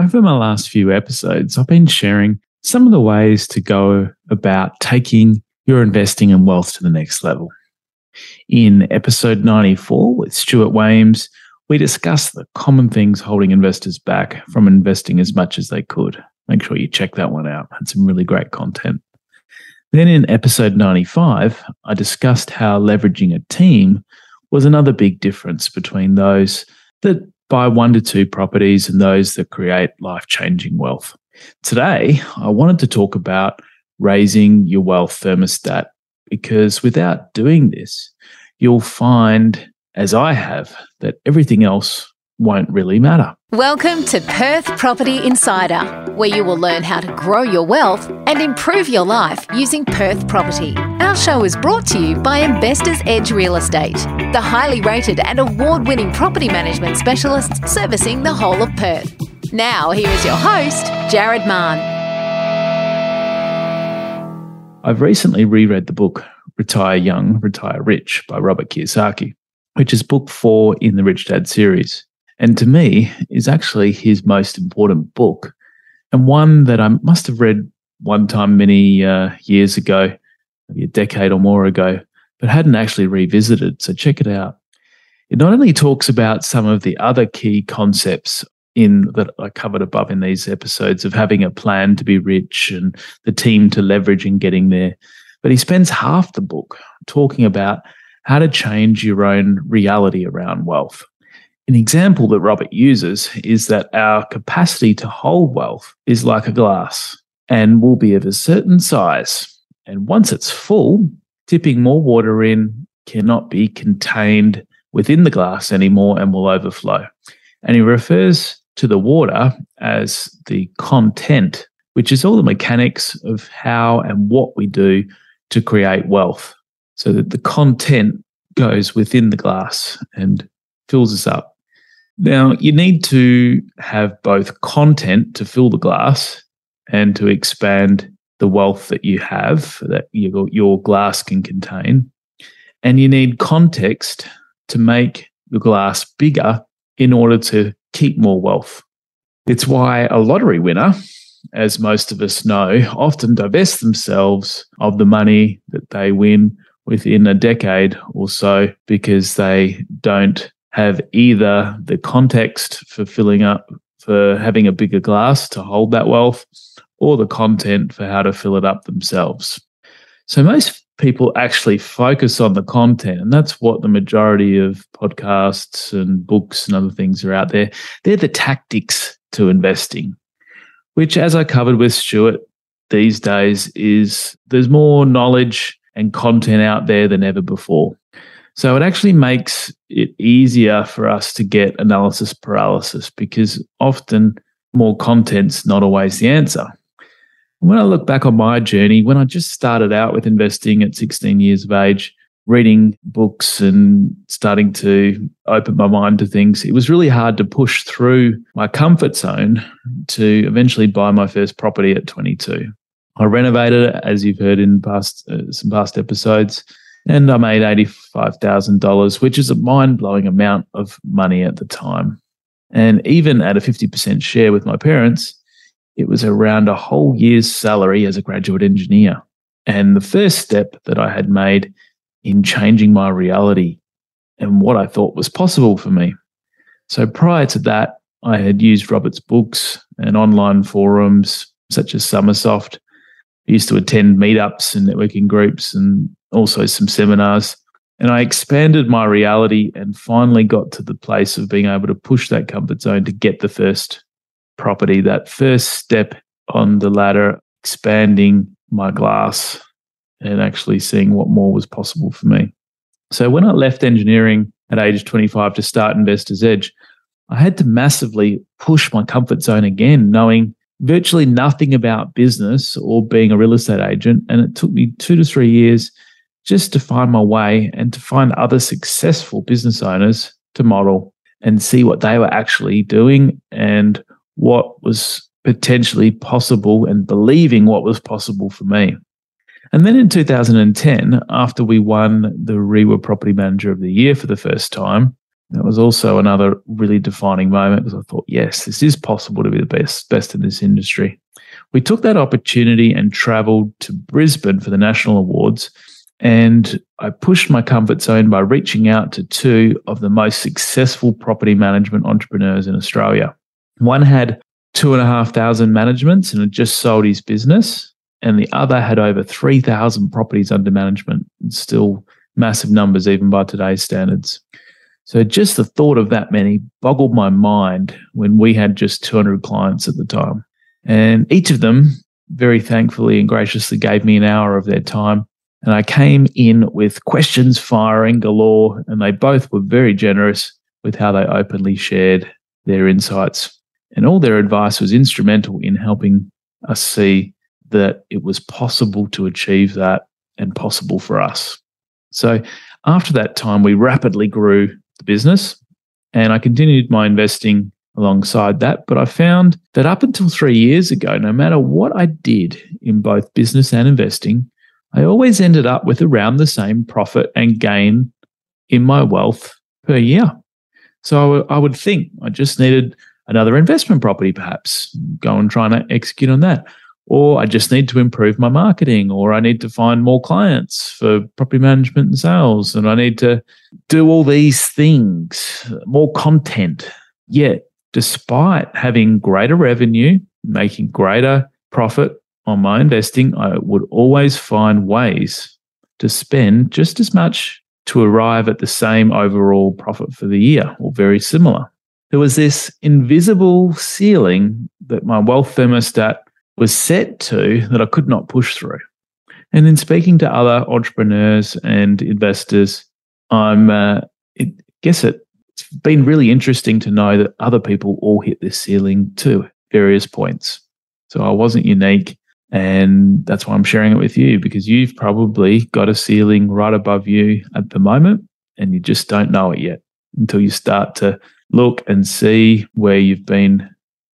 Over my last few episodes, I've been sharing some of the ways to go about taking your investing and wealth to the next level. In episode 94 with Stuart Wemyss, we discussed the common things holding investors back from investing as much as they could. Make sure you check that one out. Had some really great content. Then in episode 95, I discussed how leveraging a team was another big difference between those that buy one to two properties and those that create life changing wealth. Today, I wanted to talk about raising your wealth thermostat because without doing this, you'll find, as I have, that everything else won't really matter. Welcome to Perth Property Insider, where you will learn how to grow your wealth and improve your life using Perth property. Our show is brought to you by Investors Edge Real Estate, the highly rated and award winning property management specialists servicing the whole of Perth. Now, here is your host, Jared Mann. I've recently reread the book Retire Young, Retire Rich by Robert Kiyosaki, which is book four in the Rich Dad series and to me is actually his most important book and one that I must have read one time many uh, years ago, maybe a decade or more ago, but hadn't actually revisited. So check it out. It not only talks about some of the other key concepts in that I covered above in these episodes of having a plan to be rich and the team to leverage in getting there, but he spends half the book talking about how to change your own reality around wealth. An example that Robert uses is that our capacity to hold wealth is like a glass and will be of a certain size. And once it's full, tipping more water in cannot be contained within the glass anymore and will overflow. And he refers to the water as the content, which is all the mechanics of how and what we do to create wealth. So that the content goes within the glass and fills us up. Now, you need to have both content to fill the glass and to expand the wealth that you have that your, glass can contain. And you need context to make your glass bigger in order to keep more wealth. It's why a lottery winner, as most of us know, often divest themselves of the money that they win within a decade or so because they don't have either the context for filling up, for having a bigger glass to hold that wealth, or the content for how to fill it up themselves. So most people actually focus on the content, and that's what the majority of podcasts and books and other things are out there. They're the tactics to investing, which, as I covered with Stuart these days, is there's more knowledge and content out there than ever before. So it actually makes it easier for us to get analysis paralysis because often more content's not always the answer. When I look back on my journey, when I just started out with investing at 16 years of age, reading books and starting to open my mind to things, it was really hard to push through my comfort zone to eventually buy my first property at 22. I renovated it, as you've heard in past uh, some past episodes and I made $85,000, which is a mind blowing amount of money at the time. And even at a 50% share with my parents, it was around a whole year's salary as a graduate engineer. And the first step that I had made in changing my reality and what I thought was possible for me. So prior to that, I had used Robert's books and online forums such as Somersoft. I used to attend meetups and networking groups and also some seminars. And I expanded my reality and finally got to the place of being able to push that comfort zone to get the first property, that first step on the ladder, expanding my glass and actually seeing what more was possible for me. So when I left engineering at age 25 to start Investors Edge, I had to massively push my comfort zone again, knowing virtually nothing about business or being a real estate agent. And it took me two to three years just to find my way and to find other successful business owners to model and see what they were actually doing and what was potentially possible and believing what was possible for me. And then in 2010, after we won the REIWA Property Manager of the Year for the first time, That was also another really defining moment because I thought, yes, this is possible to be the best, best in this industry. We took that opportunity and traveled to Brisbane for the national awards. And I pushed my comfort zone by reaching out to two of the most successful property management entrepreneurs in Australia. One had two and a half thousand managements and had just sold his business, and the other had over 3,000 properties under management. And still massive numbers, even by today's standards. So just the thought of that many boggled my mind when we had just 200 clients at the time. And each of them very thankfully and graciously gave me an hour of their time. And I came in with questions firing galore, and they both were very generous with how they openly shared their insights. And all their advice was instrumental in helping us see that it was possible to achieve that and possible for us. So after that time, we rapidly grew the business and I continued my investing alongside that. But I found that up until three years ago, no matter what I did in both business and investing, I always ended up with around the same profit and gain in my wealth per year. So I would think I just needed another investment property, perhaps, go and try and execute on that. Or I just need to improve my marketing, or I need to find more clients for property management and sales, and I need to do all these things, more content. Yet, despite having greater revenue, making greater profit on my investing, I would always find ways to spend just as much to arrive at the same overall profit for the year or very similar. There was this invisible ceiling that my wealth thermostat was set to that I could not push through. And in speaking to other entrepreneurs and investors, I'm, uh, guess it, it's been really interesting to know that other people all hit this ceiling too, various points. So I wasn't unique. And that's why I'm sharing it with you because you've probably got a ceiling right above you at the moment and you just don't know it yet until you start to look and see where you've been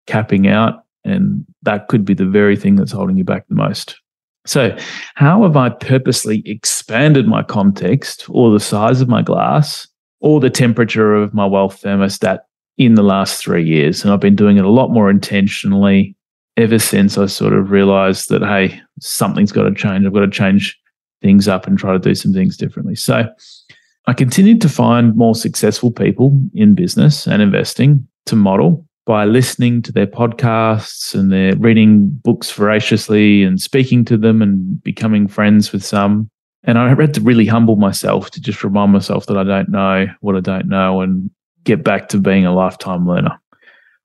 capping out. And that could be the very thing that's holding you back the most. So, how have I purposely expanded my context or the size of my glass or the temperature of my wealth thermostat in the last three years? And I've been doing it a lot more intentionally ever since I sort of realized that, hey, something's got to change. I've got to change things up and try to do some things differently. So I continued to find more successful people in business and investing to model by listening to their podcasts and their reading books voraciously and speaking to them and becoming friends with some. And I had to really humble myself to just remind myself that I don't know what I don't know and get back to being a lifetime learner.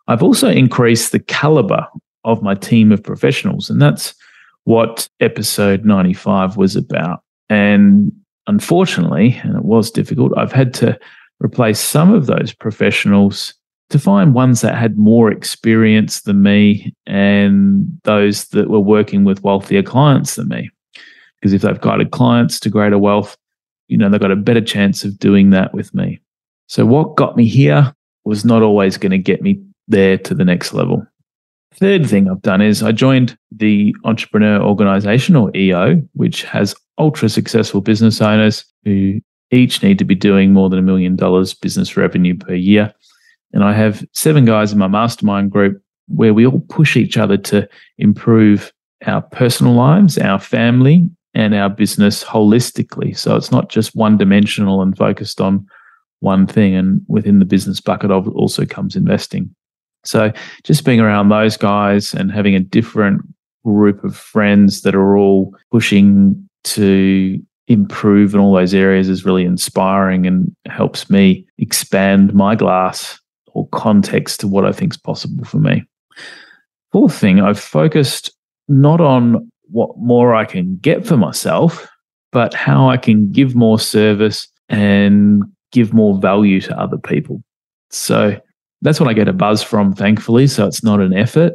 I've also increased the caliber of my team of professionals. And that's what episode 95 was about. And unfortunately, and it was difficult, I've had to replace some of those professionals to find ones that had more experience than me and those that were working with wealthier clients than me. Because if they've guided clients to greater wealth, you know, they've got a better chance of doing that with me. So, what got me here was not always going to get me there to the next level. Third thing I've done is I joined the Entrepreneur Organization or EO, which has ultra successful business owners who each need to be doing more than a million dollars business revenue per year. And I have seven guys in my mastermind group where we all push each other to improve our personal lives, our family, and our business holistically. So it's not just one dimensional and focused on one thing. And within the business bucket also comes investing. So just being around those guys and having a different group of friends that are all pushing to improve in all those areas is really inspiring and helps me expand my glass or context to what I think is possible for me. Fourth thing, I've focused not on what more I can get for myself, but how I can give more service and give more value to other people. So that's what I get a buzz from, thankfully. So it's not an effort.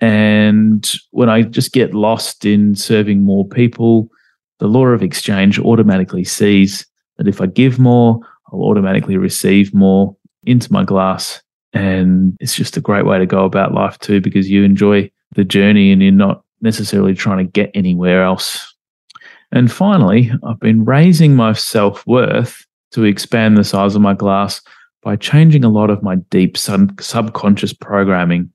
And when I just get lost in serving more people, the law of exchange automatically sees that if I give more, I'll automatically receive more into my glass. And it's just a great way to go about life too, because you enjoy the journey and you're not necessarily trying to get anywhere else. And finally, I've been raising my self worth to expand the size of my glass by changing a lot of my deep sub- subconscious programming.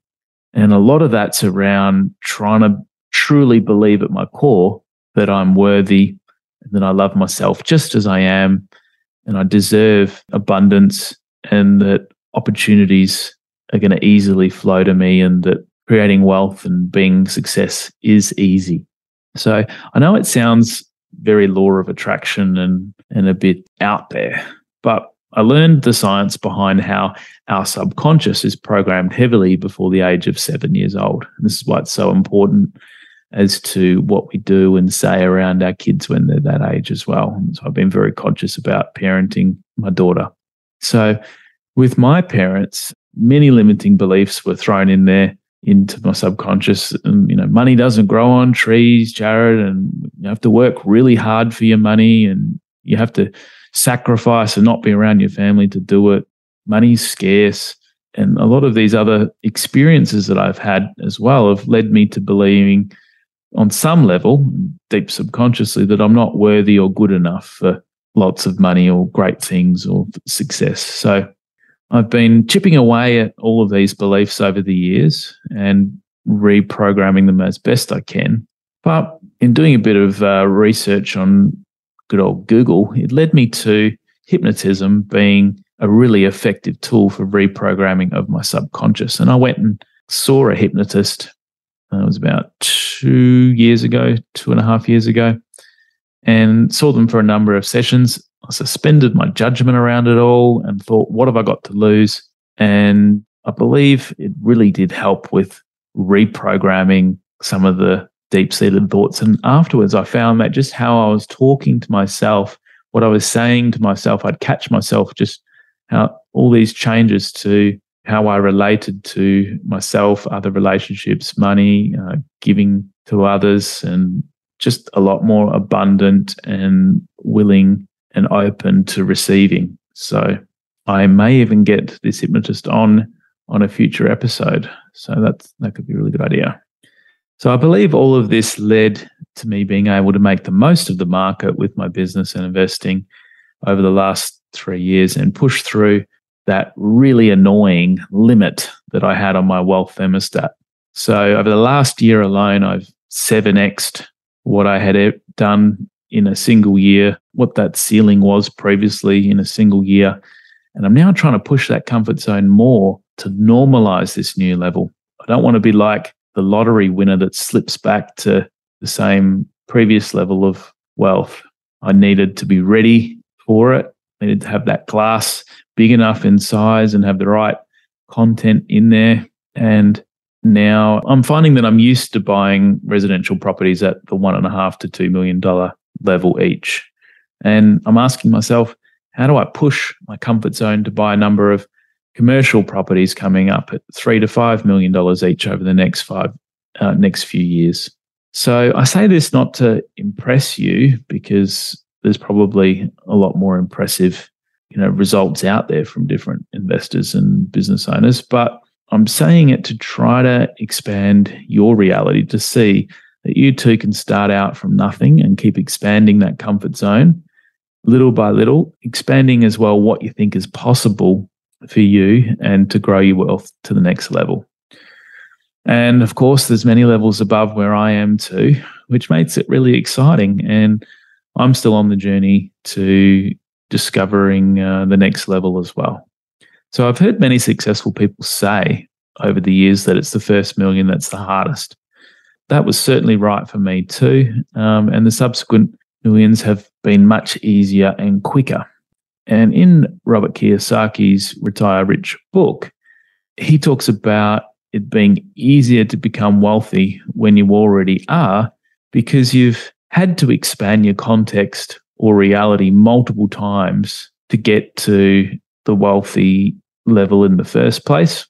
And a lot of that's around trying to truly believe at my core that I'm worthy and that I love myself just as I am and I deserve abundance and that opportunities are going to easily flow to me and that creating wealth and being success is easy. So I know it sounds very law of attraction and, and a bit out there, but I learned the science behind how our subconscious is programmed heavily before the age of seven years old. And this is why it's so important as to what we do and say around our kids when they're that age as well. And so I've been very conscious about parenting my daughter. So with my parents, many limiting beliefs were thrown in there into my subconscious. And, you know, money doesn't grow on trees, Jared, and you have to work really hard for your money and you have to sacrifice and not be around your family to do it. Money's scarce. And a lot of these other experiences that I've had as well have led me to believing on some level, deep subconsciously, that I'm not worthy or good enough for lots of money or great things or success. So I've been chipping away at all of these beliefs over the years and reprogramming them as best I can. But in doing a bit of uh, research on good old Google, it led me to hypnotism being a really effective tool for reprogramming of my subconscious. And I went and saw a hypnotist. Uh, it was about two years ago, two and a half years ago, and saw them for a number of sessions. I suspended my judgment around it all and thought, what have I got to lose? And I believe it really did help with reprogramming some of the deep seated thoughts. And afterwards, I found that just how I was talking to myself, what I was saying to myself, I'd catch myself just how all these changes to how I related to myself, other relationships, money, uh, giving to others, and just a lot more abundant and willing and open to receiving. So I may even get this hypnotist on on a future episode. So that's that could be a really good idea. So I believe all of this led to me being able to make the most of the market with my business and investing over the last three years and push through that really annoying limit that I had on my wealth thermostat. So over the last year alone, I've 7xed what I had done in a single year, what that ceiling was previously in a single year. And I'm now trying to push that comfort zone more to normalize this new level. I don't want to be like the lottery winner that slips back to the same previous level of wealth. I needed to be ready for it. I needed to have that glass big enough in size and have the right content in there. And now I'm finding that I'm used to buying residential properties at the one and a half to two million dollar level each. And I'm asking myself, how do I push my comfort zone to buy a number of commercial properties coming up at three to five million dollars each over the next five uh, next few years? So I say this not to impress you because there's probably a lot more impressive, you know, results out there from different investors and business owners, but I'm saying it to try to expand your reality to see that you too can start out from nothing and keep expanding that comfort zone little by little, expanding as well what you think is possible for you and to grow your wealth to the next level. And of course, there's many levels above where I am too, which makes it really exciting. And I'm still on the journey to discovering uh, the next level as well. So I've heard many successful people say over the years that it's the first million that's the hardest that was certainly right for me too. Um, and the subsequent millions have been much easier and quicker. And in Robert Kiyosaki's Retire Rich book, he talks about it being easier to become wealthy when you already are because you've had to expand your context or reality multiple times to get to the wealthy level in the first place.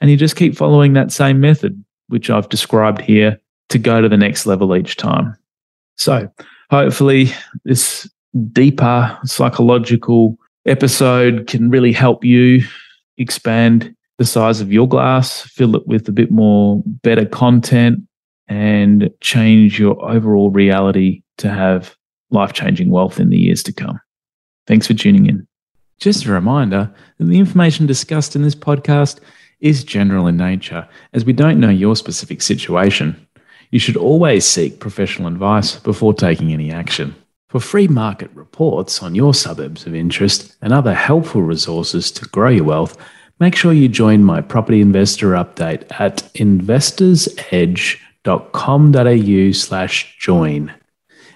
And you just keep following that same method, which I've described here to go to the next level each time. So, hopefully, this deeper psychological episode can really help you expand the size of your glass, fill it with a bit more better content, and change your overall reality to have life changing wealth in the years to come. Thanks for tuning in. Just a reminder that the information discussed in this podcast is general in nature, as we don't know your specific situation. You should always seek professional advice before taking any action. For free market reports on your suburbs of interest and other helpful resources to grow your wealth, make sure you join my property investor update at investorsedge.com.au slash join.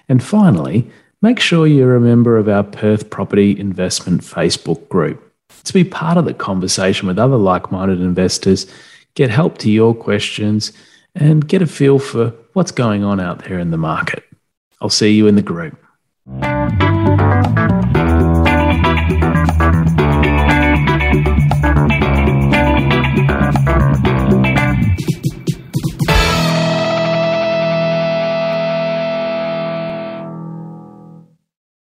And finally, make sure you're a member of our Perth Property Investment Facebook group to be part of the conversation with other like minded investors, get help to your questions, and get a feel for what's going on out there in the market. I'll see you in the group. Thank you.